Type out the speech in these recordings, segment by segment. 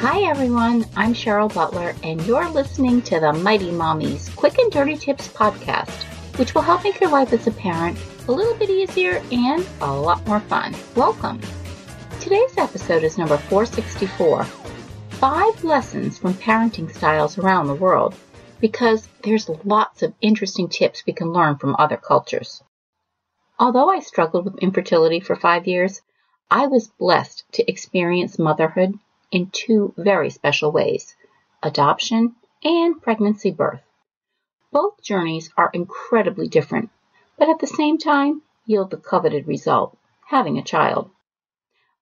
Hi everyone, I'm Cheryl Butler, and you're listening to the Mighty Mommies Quick and Dirty Tips podcast, which will help make your life as a parent a little bit easier and a lot more fun. Welcome. Today's episode is number 464 Five Lessons from Parenting Styles Around the World, because there's lots of interesting tips we can learn from other cultures. Although I struggled with infertility for five years, I was blessed to experience motherhood in two very special ways adoption and pregnancy birth. Both journeys are incredibly different, but at the same time yield the coveted result having a child.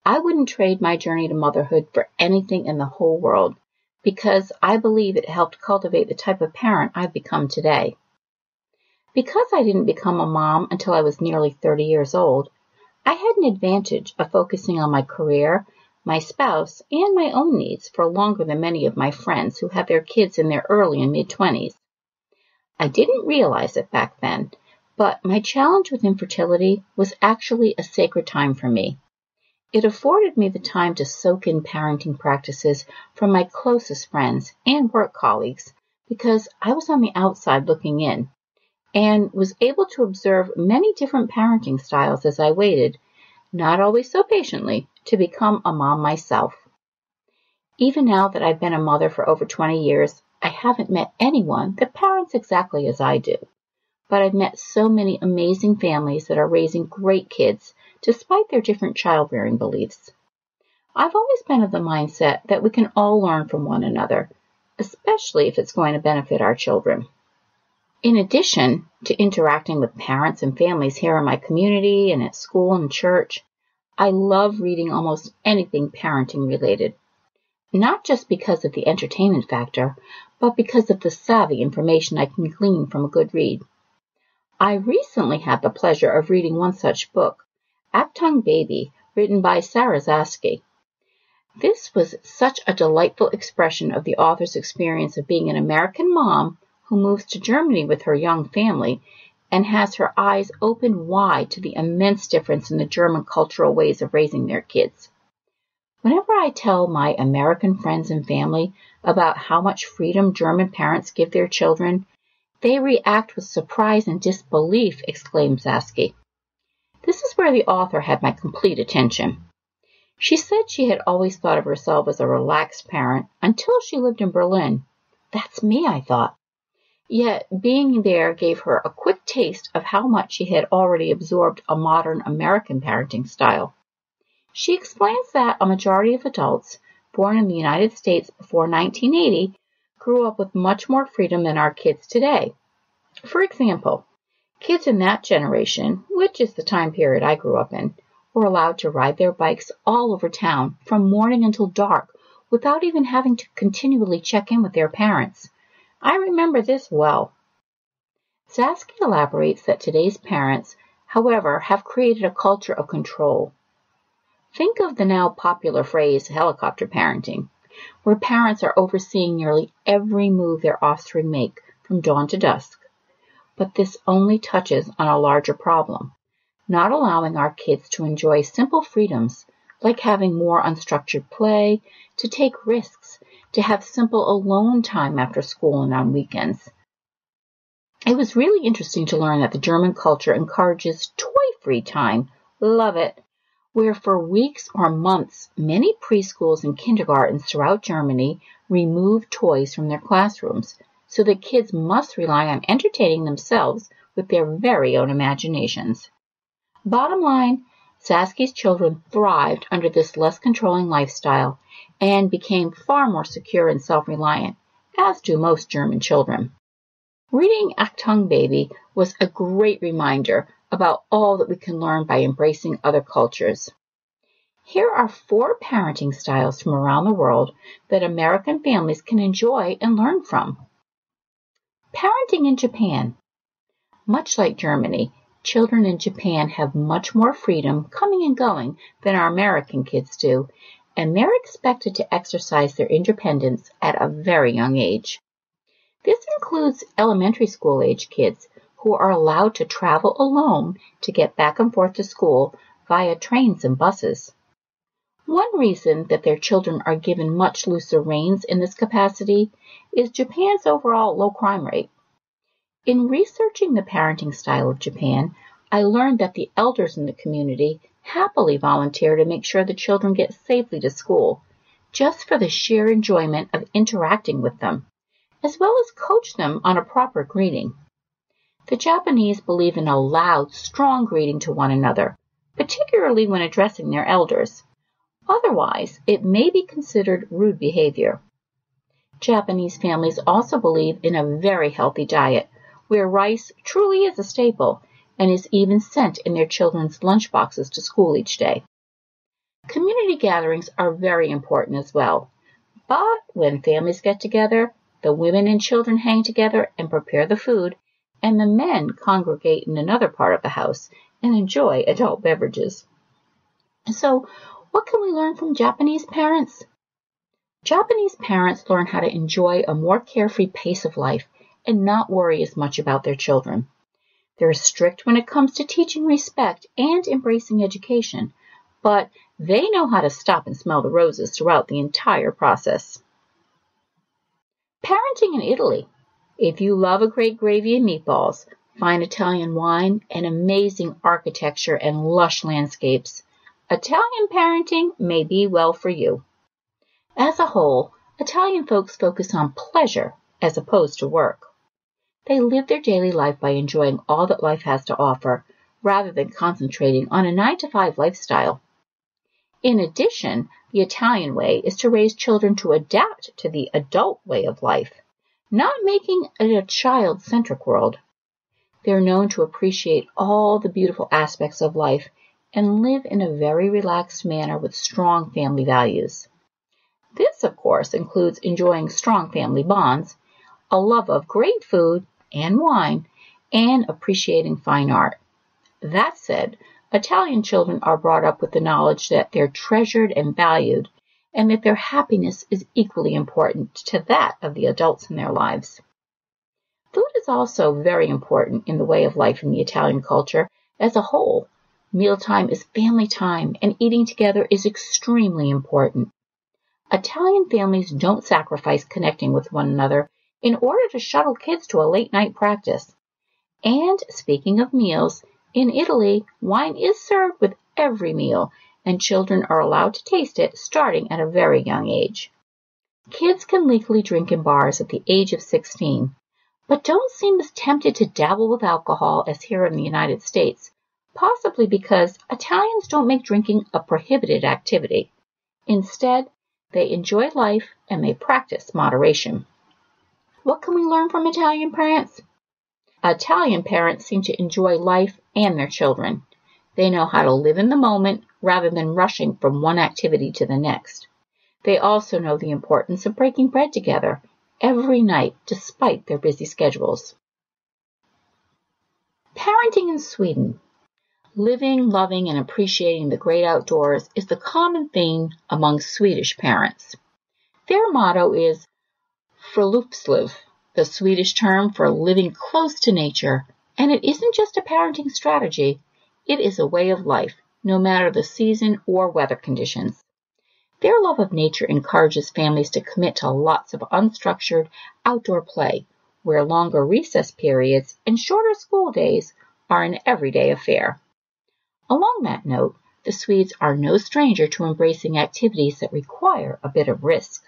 I wouldn't trade my journey to motherhood for anything in the whole world because I believe it helped cultivate the type of parent I've become today. Because I didn't become a mom until I was nearly 30 years old, I had an advantage of focusing on my career my spouse, and my own needs for longer than many of my friends who have their kids in their early and mid 20s. I didn't realize it back then, but my challenge with infertility was actually a sacred time for me. It afforded me the time to soak in parenting practices from my closest friends and work colleagues because I was on the outside looking in and was able to observe many different parenting styles as I waited, not always so patiently, to become a mom myself. Even now that I've been a mother for over 20 years, I haven't met anyone that parents exactly as I do. But I've met so many amazing families that are raising great kids despite their different child rearing beliefs. I've always been of the mindset that we can all learn from one another, especially if it's going to benefit our children. In addition to interacting with parents and families here in my community and at school and church, I love reading almost anything parenting related. Not just because of the entertainment factor, but because of the savvy information I can glean from a good read. I recently had the pleasure of reading one such book, Achtung Baby, written by Sara Zaske. This was such a delightful expression of the author's experience of being an American mom who moves to Germany with her young family and has her eyes open wide to the immense difference in the German cultural ways of raising their kids. Whenever I tell my American friends and family about how much freedom German parents give their children, they react with surprise and disbelief, exclaims Zaske. This is where the author had my complete attention. She said she had always thought of herself as a relaxed parent until she lived in Berlin. That's me, I thought. Yet being there gave her a quick taste of how much she had already absorbed a modern American parenting style. She explains that a majority of adults born in the United States before 1980 grew up with much more freedom than our kids today. For example, kids in that generation, which is the time period I grew up in, were allowed to ride their bikes all over town from morning until dark without even having to continually check in with their parents. I remember this well. Zaske elaborates that today's parents, however, have created a culture of control. Think of the now popular phrase helicopter parenting, where parents are overseeing nearly every move their offspring make from dawn to dusk. But this only touches on a larger problem, not allowing our kids to enjoy simple freedoms like having more unstructured play, to take risks, to have simple alone time after school and on weekends. It was really interesting to learn that the German culture encourages toy-free time. Love it. Where for weeks or months, many preschools and kindergartens throughout Germany remove toys from their classrooms so that kids must rely on entertaining themselves with their very own imaginations. Bottom line, Zaske's children thrived under this less controlling lifestyle and became far more secure and self-reliant, as do most German children. Reading Achtung Baby was a great reminder about all that we can learn by embracing other cultures. Here are four parenting styles from around the world that American families can enjoy and learn from. Parenting in Japan. Much like Germany, children in Japan have much more freedom coming and going than our American kids do, and they're expected to exercise their independence at a very young age. This includes elementary school age kids who are allowed to travel alone to get back and forth to school via trains and buses. One reason that their children are given much looser reins in this capacity is Japan's overall low crime rate. In researching the parenting style of Japan, I learned that the elders in the community happily volunteer to make sure the children get safely to school, just for the sheer enjoyment of interacting with them, as well as coach them on a proper greeting. The Japanese believe in a loud, strong greeting to one another, particularly when addressing their elders. Otherwise, it may be considered rude behavior. Japanese families also believe in a very healthy diet, where rice truly is a staple and is even sent in their children's lunch boxes to school each day. Community gatherings are very important as well. But when families get together, the women and children hang together and prepare the food, and the men congregate in another part of the house and enjoy adult beverages. So, what can we learn from Japanese parents? Japanese parents learn how to enjoy a more carefree pace of life and not worry as much about their children. They're strict when it comes to teaching respect and embracing education, but they know how to stop and smell the roses throughout the entire process. Parenting in Italy. If you love a great gravy and meatballs, fine Italian wine, and amazing architecture and lush landscapes, Italian parenting may be well for you. As a whole, Italian folks focus on pleasure as opposed to work. They live their daily life by enjoying all that life has to offer, rather than concentrating on a 9 to 5 lifestyle. In addition, the Italian way is to raise children to adapt to the adult way of life, not making it a child centric world. They're known to appreciate all the beautiful aspects of life and live in a very relaxed manner with strong family values. This, of course, includes enjoying strong family bonds, a love of great food and wine, and appreciating fine art. That said, Italian children are brought up with the knowledge that they're treasured and valued, and that their happiness is equally important to that of the adults in their lives. Food is also very important in the way of life in the Italian culture as a whole, Mealtime is family time, and eating together is extremely important. Italian families don't sacrifice connecting with one another in order to shuttle kids to a late night practice. And speaking of meals, in Italy, wine is served with every meal, and children are allowed to taste it starting at a very young age. Kids can legally drink in bars at the age of 16, but don't seem as tempted to dabble with alcohol as here in the United States, possibly because Italians don't make drinking a prohibited activity. Instead, they enjoy life and they practice moderation. What can we learn from Italian parents? Italian parents seem to enjoy life and their children. They know how to live in the moment rather than rushing from one activity to the next. They also know the importance of breaking bread together every night despite their busy schedules. Parenting in Sweden. Living, loving, and appreciating the great outdoors is the common theme among Swedish parents. Their motto is Friluftsliv, the Swedish term for living close to nature, and it isn't just a parenting strategy, it is a way of life, no matter the season or weather conditions. Their love of nature encourages families to commit to lots of unstructured outdoor play, where longer recess periods and shorter school days are an everyday affair. Along that note, the Swedes are no stranger to embracing activities that require a bit of risk.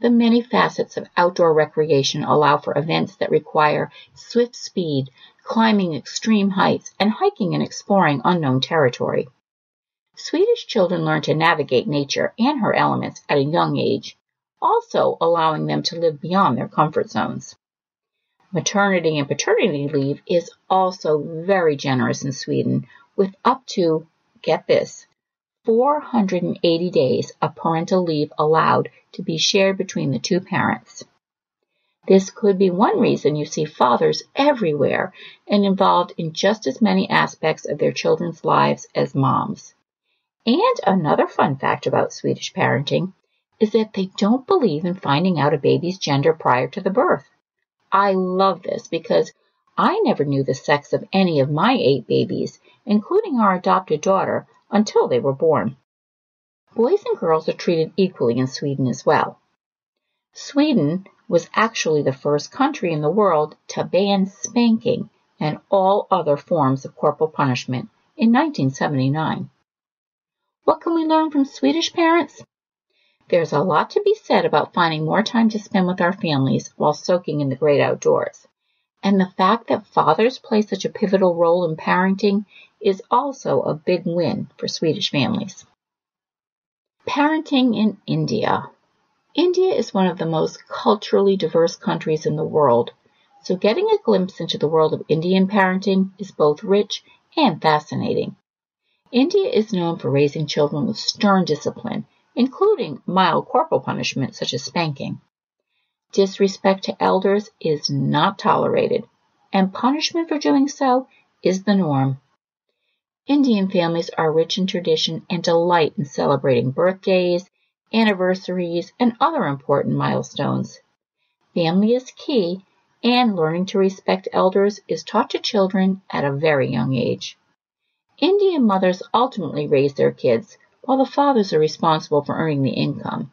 The many facets of outdoor recreation allow for events that require swift speed, climbing extreme heights, and hiking and exploring unknown territory. Swedish children learn to navigate nature and her elements at a young age, also allowing them to live beyond their comfort zones. Maternity and paternity leave is also very generous in Sweden, with up to, get this, 480 days of parental leave allowed to be shared between the two parents. This could be one reason you see fathers everywhere and involved in just as many aspects of their children's lives as moms. And another fun fact about Swedish parenting is that they don't believe in finding out a baby's gender prior to the birth. I love this because I never knew the sex of any of my eight babies, including our adopted daughter, until they were born. Boys and girls are treated equally in Sweden as well. Sweden was actually the first country in the world to ban spanking and all other forms of corporal punishment in 1979. What can we learn from Swedish parents? There's a lot to be said about finding more time to spend with our families while soaking in the great outdoors. And the fact that fathers play such a pivotal role in parenting is also a big win for Swedish families. Parenting in India. India is one of the most culturally diverse countries in the world, so getting a glimpse into the world of Indian parenting is both rich and fascinating. India is known for raising children with stern discipline, including mild corporal punishment such as spanking. Disrespect to elders is not tolerated, and punishment for doing so is the norm. Indian families are rich in tradition and delight in celebrating birthdays, anniversaries, and other important milestones. Family is key, and learning to respect elders is taught to children at a very young age. Indian mothers ultimately raise their kids, while the fathers are responsible for earning the income.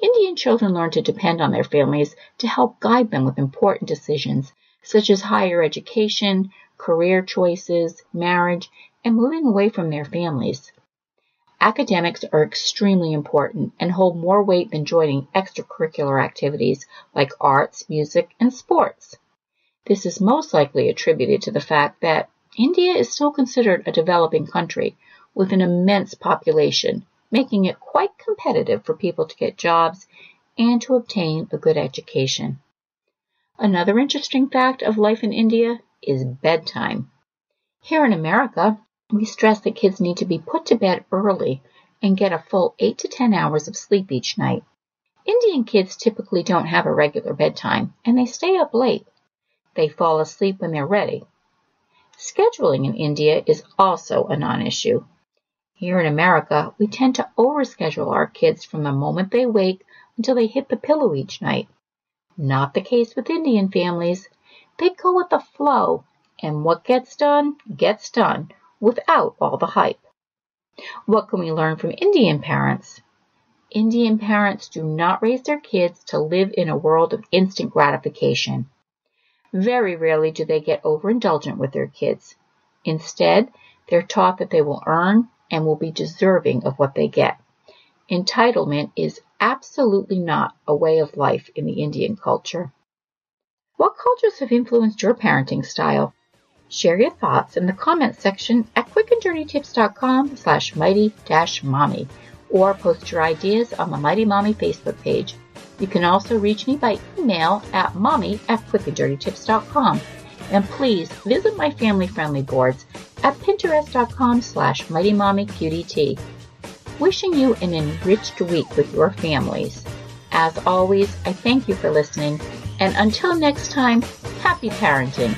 Indian children learn to depend on their families to help guide them with important decisions such as higher education, career choices, marriage, and moving away from their families. Academics are extremely important and hold more weight than joining extracurricular activities like arts, music, and sports. This is most likely attributed to the fact that India is still considered a developing country with an immense population, making it quite competitive for people to get jobs and to obtain a good education. Another interesting fact of life in India is bedtime. Here in America, we stress that kids need to be put to bed early and get a full 8 to 10 hours of sleep each night. Indian kids typically don't have a regular bedtime and they stay up late. They fall asleep when they're ready. Scheduling in India is also a non-issue. Here in America, we tend to overschedule our kids from the moment they wake until they hit the pillow each night. Not the case with Indian families. They go with the flow, and what gets done, gets done, without all the hype. What can we learn from Indian parents? Indian parents do not raise their kids to live in a world of instant gratification. Very rarely do they get overindulgent with their kids. Instead, they're taught that they will earn and will be deserving of what they get. Entitlement is absolutely not a way of life in the Indian culture. What cultures have influenced your parenting style? Share your thoughts in the comments section at quickanddirtytips.com slash mighty-mommy or post your ideas on the Mighty Mommy Facebook page. You can also reach me by email at mommy at quickanddirtytips.com. And please visit my family-friendly boards at pinterest.com slash mightymommyqdt. Wishing you an enriched week with your families. As always, I thank you for listening, and until next time, happy parenting.